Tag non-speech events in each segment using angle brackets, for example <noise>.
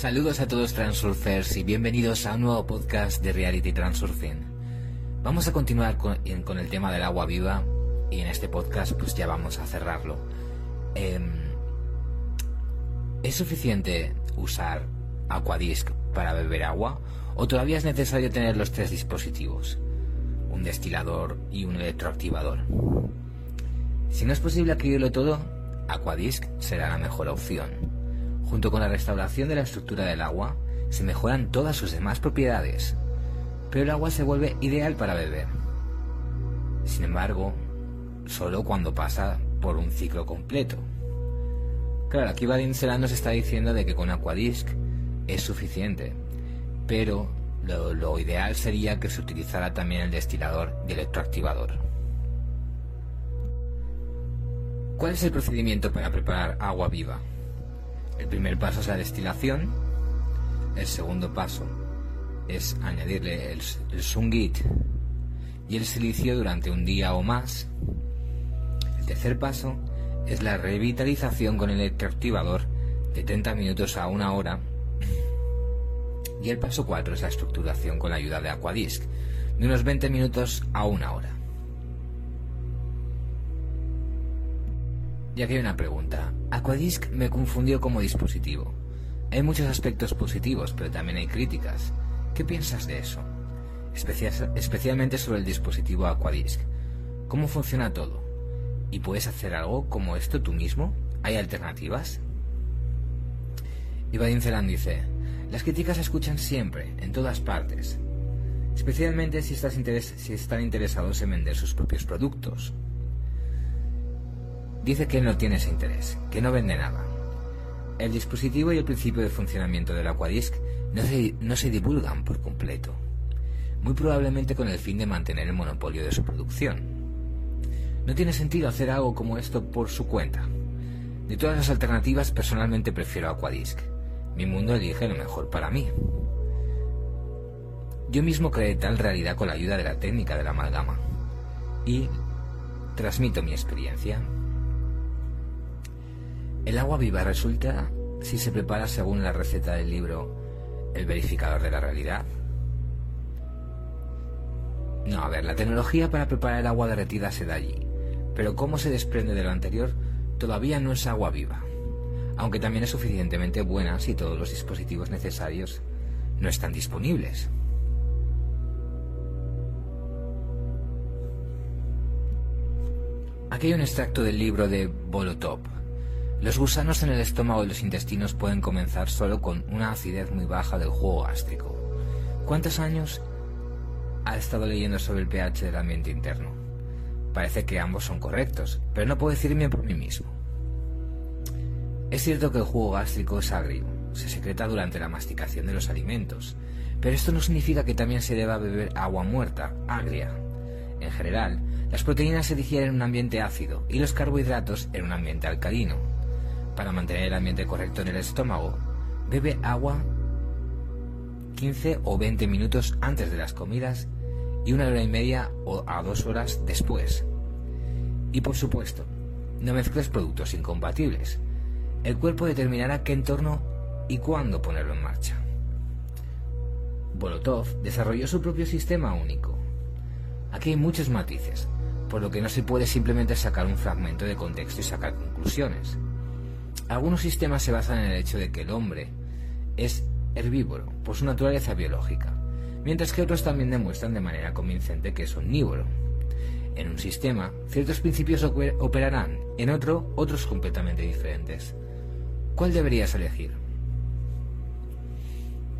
Saludos a todos Transurfers y bienvenidos a un nuevo podcast de Reality Transurfing. Vamos a continuar con, el tema del agua viva y en este podcast pues ya vamos a cerrarlo. Eh, ¿Es suficiente usar Aquadisc para beber agua o todavía es necesario tener los tres dispositivos? Un destilador y un electroactivador. Si no es posible adquirirlo todo, Aquadisc será la mejor opción. Junto con la restauración de la estructura del agua, se mejoran todas sus demás propiedades, pero el agua se vuelve ideal para beber. Sin embargo, solo cuando pasa por un ciclo completo. Claro, aquí Vadim nos está diciendo de que con Aquadisc es suficiente, pero lo, lo ideal sería que se utilizara también el destilador y electroactivador. ¿Cuál es el procedimiento para preparar agua viva? El primer paso es la destilación, el segundo paso es añadirle el, sungit y el silicio durante un día o más. El tercer paso es la revitalización con el electroactivador de 30 minutos a una hora. Y el paso 4 es la estructuración con la ayuda de Aquadisc de unos 20 minutos a una hora. Y aquí hay una pregunta. Aquadisc me confundió como dispositivo. Hay muchos aspectos positivos, pero también hay críticas. ¿Qué piensas de eso? especialmente sobre el dispositivo Aquadisc. ¿Cómo funciona todo? ¿Y puedes hacer algo como esto tú mismo? ¿Hay alternativas? Y Vadim dice, las críticas se escuchan siempre, en todas partes, especialmente si, estás si están interesados en vender sus propios productos. Dice que no tiene ese interés, que no vende nada. El dispositivo y el principio de funcionamiento del Aquadisc no se, no se divulgan por completo, muy probablemente con el fin de mantener el monopolio de su producción. No tiene sentido hacer algo como esto por su cuenta. De todas las alternativas, personalmente prefiero Aquadisc. Mi mundo elige lo mejor para mí. Yo mismo creé tal realidad con la ayuda de la técnica de la amalgama. Y transmito mi experiencia. El agua viva resulta si se prepara según la receta del libro El verificador de la realidad. No, a ver, la tecnología para preparar el agua derretida se da allí, pero cómo se desprende de lo anterior todavía no es agua viva, aunque también es suficientemente buena si todos los dispositivos necesarios no están disponibles. Aquí hay un extracto del libro de Bolotop, los gusanos en el estómago y los intestinos pueden comenzar solo con una acidez muy baja del jugo gástrico. ¿Cuántos años ha estado leyendo sobre el pH del ambiente interno? Parece que ambos son correctos, pero no puedo decirme por mí mismo. Es cierto que el jugo gástrico es agrio, se secreta durante la masticación de los alimentos, pero esto no significa que también se deba beber agua muerta, agria. En general, las proteínas se digieren en un ambiente ácido y los carbohidratos en un ambiente alcalino para mantener el ambiente correcto en el estómago, bebe agua 15 o 20 minutos antes de las comidas y una hora y media o a dos horas después. Y por supuesto, no mezcles productos incompatibles. El cuerpo determinará qué entorno y cuándo ponerlo en marcha. Bolotov desarrolló su propio sistema único. Aquí hay muchos matices, por lo que no se puede simplemente sacar un fragmento de contexto y sacar conclusiones. Algunos sistemas se basan en el hecho de que el hombre es herbívoro por su naturaleza biológica, mientras que otros también demuestran de manera convincente que es omnívoro. En un sistema, ciertos principios operarán, en otro, otros completamente diferentes. ¿Cuál deberías elegir?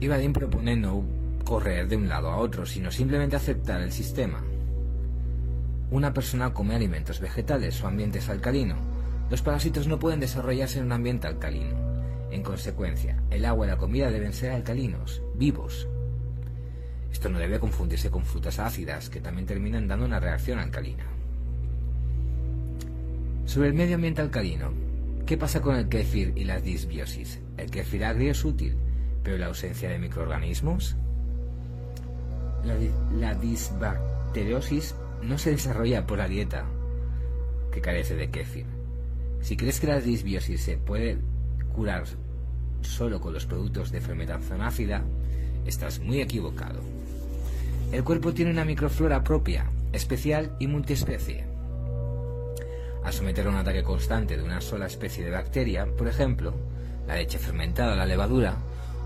Ibadim propone no correr de un lado a otro, sino simplemente aceptar el sistema. Una persona come alimentos vegetales, su ambiente es alcalino, los parásitos no pueden desarrollarse en un ambiente alcalino. En consecuencia, el agua y la comida deben ser alcalinos, vivos. Esto no debe confundirse con frutas ácidas, que también terminan dando una reacción alcalina. Sobre el medio ambiente alcalino, ¿qué pasa con el kéfir y la disbiosis? El kéfir agrio es útil, pero la ausencia de microorganismos. La, la disbacteriosis no se desarrolla por la dieta que carece de kéfir si crees que la disbiosis se puede curar solo con los productos de fermentación ácida, estás muy equivocado. El cuerpo tiene una microflora propia, especial y multiespecie. Al someter a un ataque constante de una sola especie de bacteria, por ejemplo, la leche fermentada o la levadura,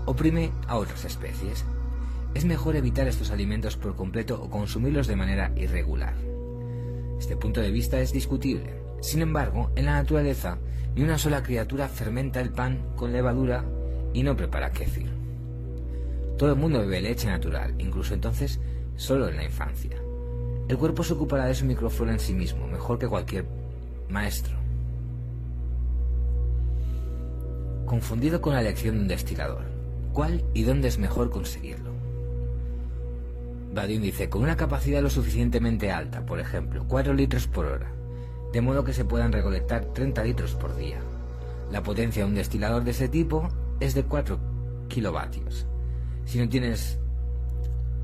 oprime a otras especies. Es mejor evitar estos alimentos por completo o consumirlos de manera irregular. Este punto de vista es discutible. Sin embargo, en la naturaleza, ni una sola criatura fermenta el pan con levadura y no prepara kéfir. Todo el mundo bebe leche natural, incluso entonces solo en la infancia. El cuerpo se ocupará de su microflora en sí mismo, mejor que cualquier maestro. Confundido con la elección de un destilador. ¿Cuál y dónde es mejor conseguirlo? Badin dice, con una capacidad lo suficientemente alta, por ejemplo, 4 litros por hora, de modo que se puedan recolectar 30 litros por día. La potencia de un destilador de ese tipo es de 4 kilovatios. Si no tienes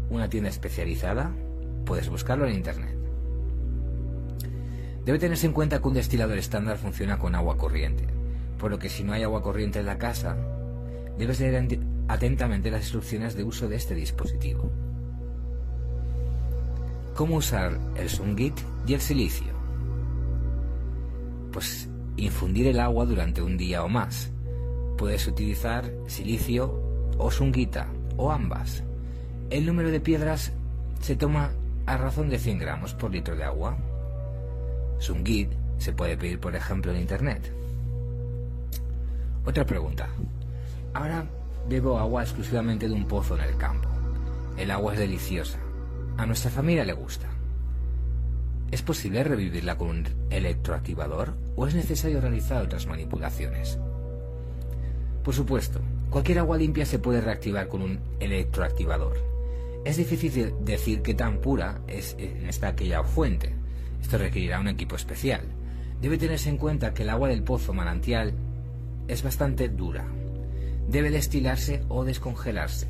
una tienda especializada, puedes buscarlo en Internet. Debe tenerse en cuenta que un destilador estándar funciona con agua corriente, por lo que si no hay agua corriente en la casa, debes leer atentamente las instrucciones de uso de este dispositivo. ¿Cómo usar el sungit y el silicio? Pues infundir el agua durante un día o más. Puedes utilizar silicio o sungita o ambas. El número de piedras se toma a razón de 100 gramos por litro de agua. Sungit se puede pedir, por ejemplo, en Internet. Otra pregunta. Ahora bebo agua exclusivamente de un pozo en el campo. El agua es deliciosa. A nuestra familia le gusta. ¿Es posible revivirla con un electroactivador o es necesario realizar otras manipulaciones? Por supuesto, cualquier agua limpia se puede reactivar con un electroactivador. Es difícil decir qué tan pura es en esta aquella fuente. Esto requerirá un equipo especial. Debe tenerse en cuenta que el agua del pozo manantial es bastante dura. Debe destilarse o descongelarse.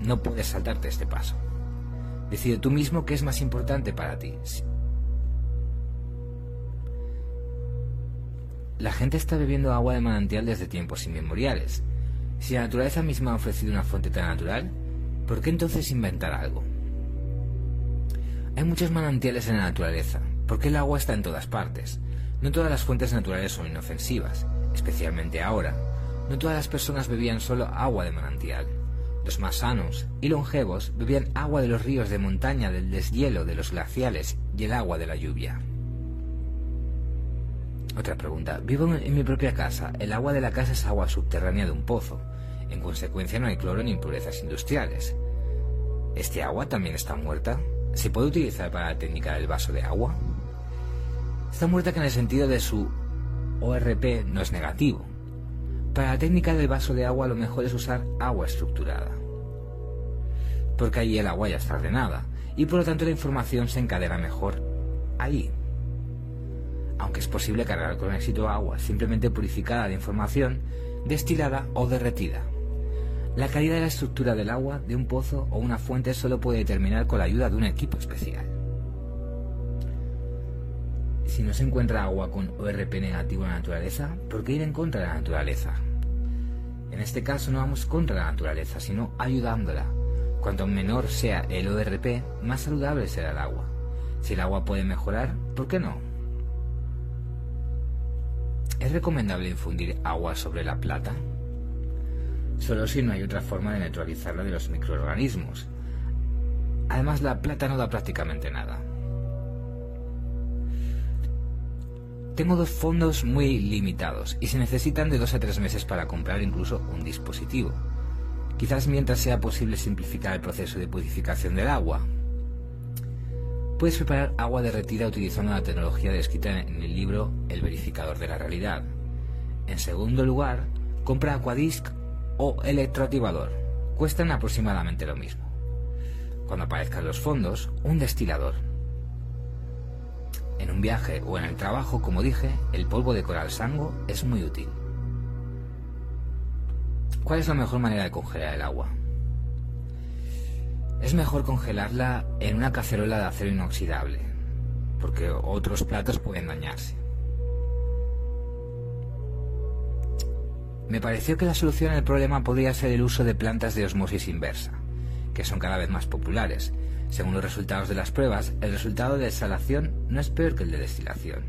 No puedes saltarte este paso. Decide tú mismo qué es más importante para ti. La gente está bebiendo agua de manantial desde tiempos inmemoriales. Si la naturaleza misma ha ofrecido una fuente tan natural, ¿por qué entonces inventar algo? Hay muchos manantiales en la naturaleza, porque el agua está en todas partes. No todas las fuentes naturales son inofensivas, especialmente ahora. No todas las personas bebían solo agua de manantial. Los más sanos y longevos bebían agua de los ríos de montaña, del deshielo de los glaciales y el agua de la lluvia. Otra pregunta. Vivo en mi propia casa. El agua de la casa es agua subterránea de un pozo. En consecuencia no hay cloro ni impurezas industriales. ¿Este agua también está muerta? ¿Se puede utilizar para la técnica del vaso de agua? Está muerta que en el sentido de su ORP no es negativo. Para la técnica del vaso de agua lo mejor es usar agua estructurada porque allí el agua ya está ordenada y por lo tanto la información se encadena mejor ahí. Aunque es posible cargar con éxito agua simplemente purificada de información, destilada o derretida. La calidad de la estructura del agua de un pozo o una fuente solo puede determinar con la ayuda de un equipo especial. Si no se encuentra agua con ORP negativo en la naturaleza, ¿por qué ir en contra de la naturaleza? En este caso no vamos contra la naturaleza, sino ayudándola, Cuanto menor sea el ORP, más saludable será el agua. Si el agua puede mejorar, ¿por qué no? ¿Es recomendable infundir agua sobre la plata? Solo si no hay otra forma de neutralizarla de los microorganismos. Además, la plata no da prácticamente nada. Tengo dos fondos muy limitados y se necesitan de dos a tres meses para comprar incluso un dispositivo quizás mientras sea posible simplificar el proceso de purificación del agua. Puedes preparar agua derretida utilizando la tecnología descrita en el libro El verificador de la realidad. En segundo lugar, compra Aquadisc o electroactivador. Cuestan aproximadamente lo mismo. Cuando aparezcan los fondos, un destilador. En un viaje o en el trabajo, como dije, el polvo de coral sango es muy útil. ¿Cuál es la mejor manera de congelar el agua? Es mejor congelarla en una cacerola de acero inoxidable, porque otros platos pueden dañarse. Me pareció que la solución al problema podría ser el uso de plantas de osmosis inversa, que son cada vez más populares. Según los resultados de las pruebas, el resultado de exhalación no es peor que el de destilación.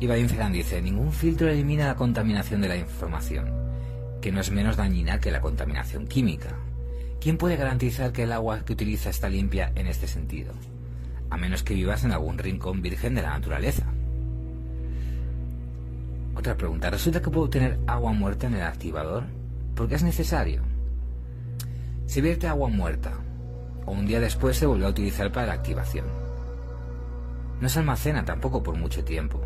Y Vadim dice, ningún filtro elimina la contaminación de la información, que no es menos dañina que la contaminación química. ¿Quién puede garantizar que el agua que utiliza está limpia en este sentido? A menos que vivas en algún rincón virgen de la naturaleza. Otra pregunta. ¿Resulta que puedo tener agua muerta en el activador? ¿Por qué es necesario? Se vierte agua muerta, o un día después se vuelve a utilizar para la activación. No se almacena tampoco por mucho tiempo.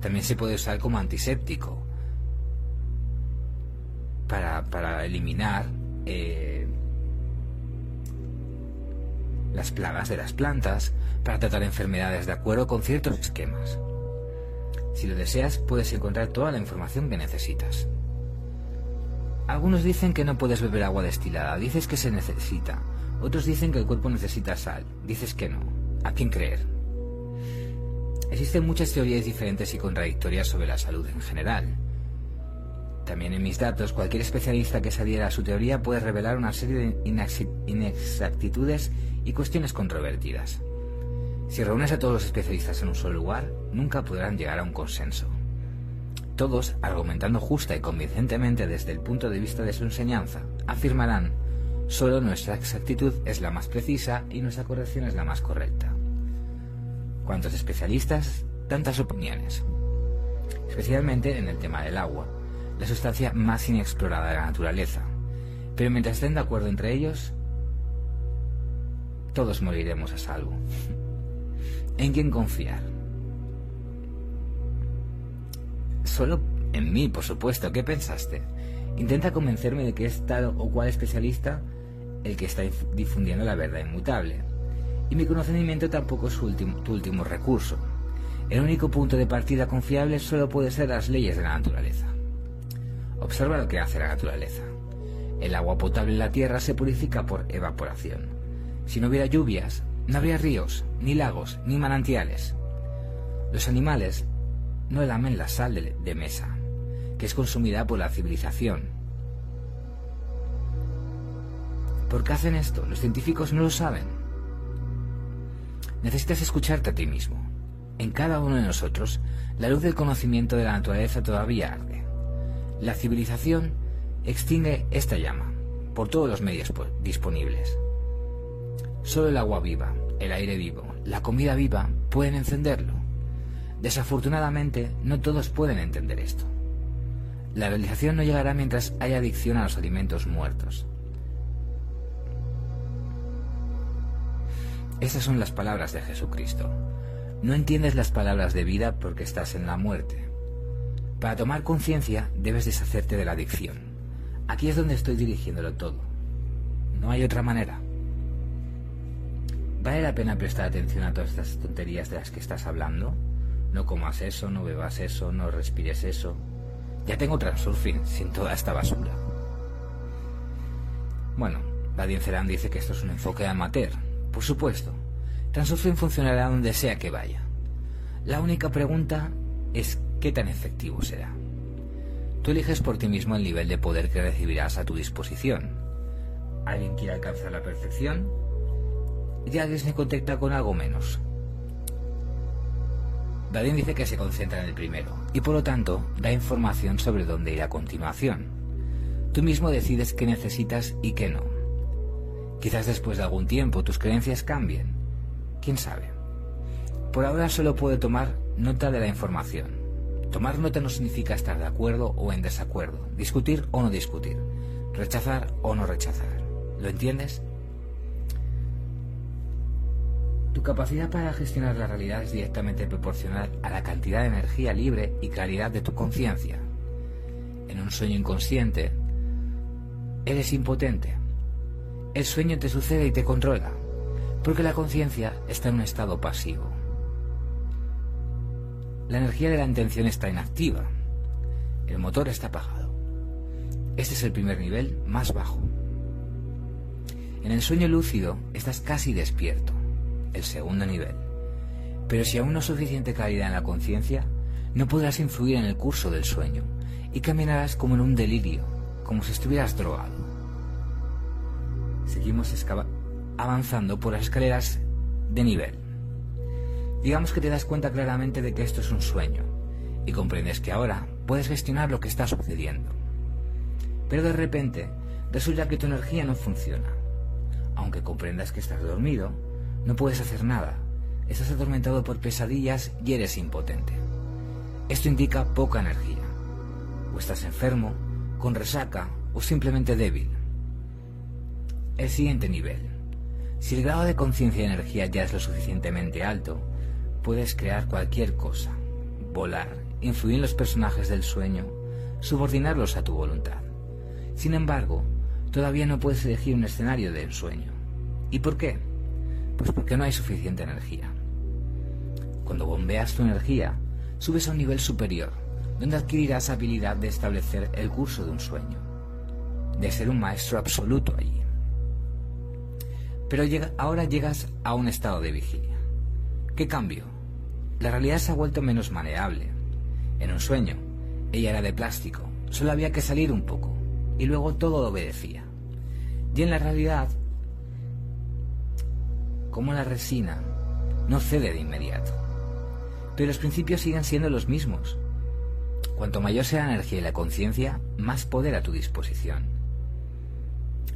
También se puede usar como antiséptico para, eliminar eh, las plagas de las plantas, para tratar enfermedades de acuerdo con ciertos esquemas. Si lo deseas, puedes encontrar toda la información que necesitas. Algunos dicen que no puedes beber agua destilada, dices que se necesita. Otros dicen que el cuerpo necesita sal, dices que no. ¿A quién creer? Existen muchas teorías diferentes y contradictorias sobre la salud en general. También en mis datos, cualquier especialista que se adhiera a su teoría puede revelar una serie de inexactitudes y cuestiones controvertidas. Si reúnes a todos los especialistas en un solo lugar, nunca podrán llegar a un consenso. Todos, argumentando justa y convincentemente desde el punto de vista de su enseñanza, afirmarán, solo nuestra exactitud es la más precisa y nuestra corrección es la más correcta. Cuantos especialistas, tantas opiniones. Especialmente en el tema del agua, la sustancia más inexplorada de la naturaleza. Pero mientras estén de acuerdo entre ellos, todos moriremos a salvo. <laughs> ¿En quién confiar? Solo en mí, por supuesto. ¿Qué pensaste? Intenta convencerme de que es tal o cual especialista el que está difundiendo la verdad inmutable. Y mi conocimiento tampoco es tu último recurso. El único punto de partida confiable solo puede ser las leyes de la naturaleza. Observa lo que hace la naturaleza. El agua potable en la tierra se purifica por evaporación. Si no hubiera lluvias, no habría ríos, ni lagos, ni manantiales. Los animales no lamen la sal de, mesa, que es consumida por la civilización. ¿Por qué hacen esto? Los científicos no lo saben. Necesitas escucharte a ti mismo. En cada uno de nosotros, la luz del conocimiento de la naturaleza todavía arde. La civilización extingue esta llama por todos los medios disponibles. Solo el agua viva, el aire vivo, la comida viva pueden encenderlo. Desafortunadamente, no todos pueden entender esto. La realización no llegará mientras haya adicción a los alimentos muertos. Estas son las palabras de Jesucristo. No entiendes las palabras de vida porque estás en la muerte. Para tomar conciencia debes deshacerte de la adicción. Aquí es donde estoy dirigiéndolo todo. No hay otra manera. ¿Vale la pena prestar atención a todas estas tonterías de las que estás hablando? No comas eso, no bebas eso, no respires eso. Ya tengo Transurfing sin toda esta basura. Bueno, Badin Ceran dice que esto es un enfoque amateur. Por supuesto, Transurfing funcionará donde sea que vaya. La única pregunta es qué tan efectivo será. Tú eliges por ti mismo el nivel de poder que recibirás a tu disposición. ¿Alguien quiere alcanzar la perfección? y alguien se contacta con algo menos. Badin dice que se concentra en el primero y por lo tanto da información sobre dónde ir a continuación. Tú mismo decides qué necesitas y qué no. Quizás después de algún tiempo tus creencias cambien. ¿Quién sabe? Por ahora solo puedo tomar nota de la información. Tomar nota no significa estar de acuerdo o en desacuerdo, discutir o no discutir, rechazar o no rechazar. ¿Lo entiendes? Tu capacidad para gestionar la realidad es directamente proporcional a la cantidad de energía libre y claridad de tu conciencia. En un sueño inconsciente, eres impotente. El sueño te sucede y te controla, porque la conciencia está en un estado pasivo. La energía de la intención está inactiva. El motor está apagado. Este es el primer nivel más bajo. En el sueño lúcido estás casi despierto el segundo nivel. Pero si aún no hay suficiente claridad en la conciencia, no podrás influir en el curso del sueño y caminarás como en un delirio, como si estuvieras drogado. Seguimos avanzando por las escaleras de nivel. Digamos que te das cuenta claramente de que esto es un sueño y comprendes que ahora puedes gestionar lo que está sucediendo. Pero de repente resulta que tu energía no funciona. Aunque comprendas que estás dormido, no puedes hacer nada. Estás atormentado por pesadillas y eres impotente. Esto indica poca energía. O estás enfermo, con resaca o simplemente débil. El siguiente nivel. Si el grado de conciencia y energía ya es lo suficientemente alto, puedes crear cualquier cosa, volar, influir en los personajes del sueño, subordinarlos a tu voluntad. Sin embargo, todavía no puedes elegir un escenario del sueño. ¿Y por qué? Pues porque no hay suficiente energía. Cuando bombeas tu energía, subes a un nivel superior, donde adquirirás habilidad de establecer el curso de un sueño, de ser un maestro absoluto allí. Pero ahora llegas a un estado de vigilia. ¿Qué cambio? La realidad se ha vuelto menos maneable. En un sueño, ella era de plástico, solo había que salir un poco, y luego todo obedecía. Y en la realidad, como la resina, no cede de inmediato. Pero los principios siguen siendo los mismos. Cuanto mayor sea la energía y la conciencia, más poder a tu disposición.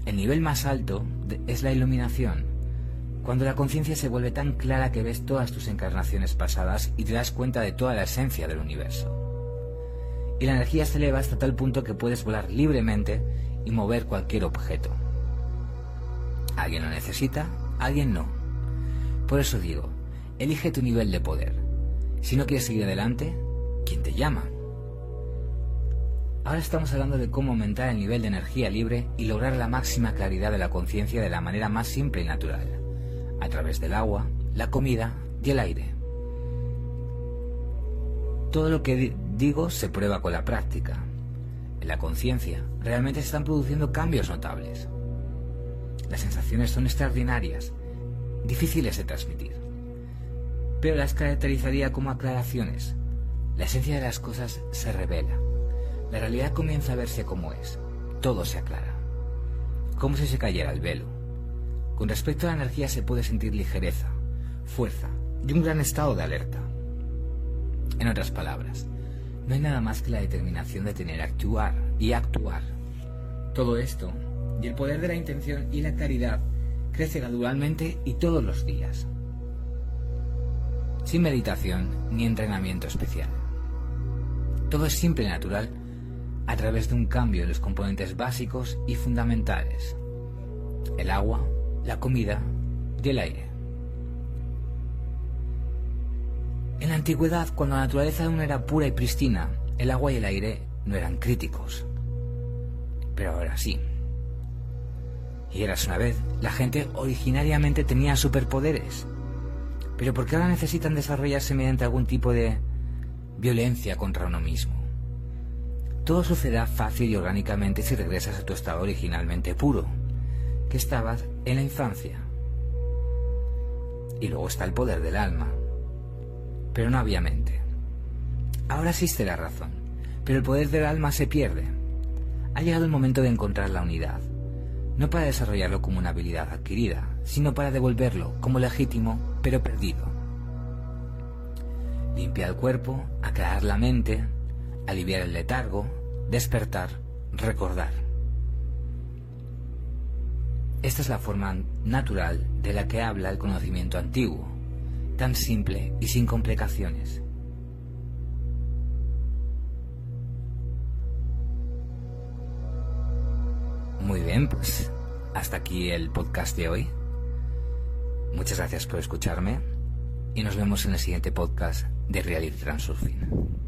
El nivel más alto es la iluminación, cuando la conciencia se vuelve tan clara que ves todas tus encarnaciones pasadas y te das cuenta de toda la esencia del universo. Y la energía se eleva hasta tal punto que puedes volar libremente y mover cualquier objeto. Alguien lo necesita, alguien no. Por eso digo, elige tu nivel de poder. Si no quieres seguir adelante, ¿quién te llama? Ahora estamos hablando de cómo aumentar el nivel de energía libre y lograr la máxima claridad de la conciencia de la manera más simple y natural, a través del agua, la comida y el aire. Todo lo que digo se prueba con la práctica. En la conciencia realmente se están produciendo cambios notables. Las sensaciones son extraordinarias, difíciles de transmitir, pero las caracterizaría como aclaraciones. La esencia de las cosas se revela la realidad comienza a verse como es. Todo se aclara. Como si se cayera el velo. Con respecto a la energía se puede sentir ligereza, fuerza y un gran estado de alerta. En otras palabras, no hay nada más que la determinación de tener actuar y actuar. Todo esto y el poder de la intención y la caridad crece gradualmente y todos los días, sin meditación ni entrenamiento especial. Todo es simple y natural a través de un cambio en los componentes básicos y fundamentales, el agua, la comida y el aire. En la antigüedad, cuando la naturaleza aún era pura y pristina, el agua y el aire no eran críticos. Pero ahora sí. Y eras una vez, la gente originariamente tenía superpoderes. Pero ¿por qué ahora necesitan desarrollarse mediante algún tipo de violencia contra uno mismo? Todo sucederá fácil y orgánicamente si regresas a tu estado originalmente puro, que estabas en la infancia. Y luego está el poder del alma. Pero no había mente. Ahora existe la razón, pero el poder del alma se pierde. Ha llegado el momento de encontrar la unidad, no para desarrollarlo como una habilidad adquirida, sino para devolverlo como legítimo, pero perdido. Limpia el cuerpo, aclarar la mente, aliviar el letargo, despertar, recordar. Esta es la forma natural de la que habla el conocimiento antiguo, tan simple y sin complicaciones. Muy bien, pues hasta aquí el podcast de hoy. Muchas gracias por escucharme y nos vemos en el siguiente podcast de Reality Transurfing.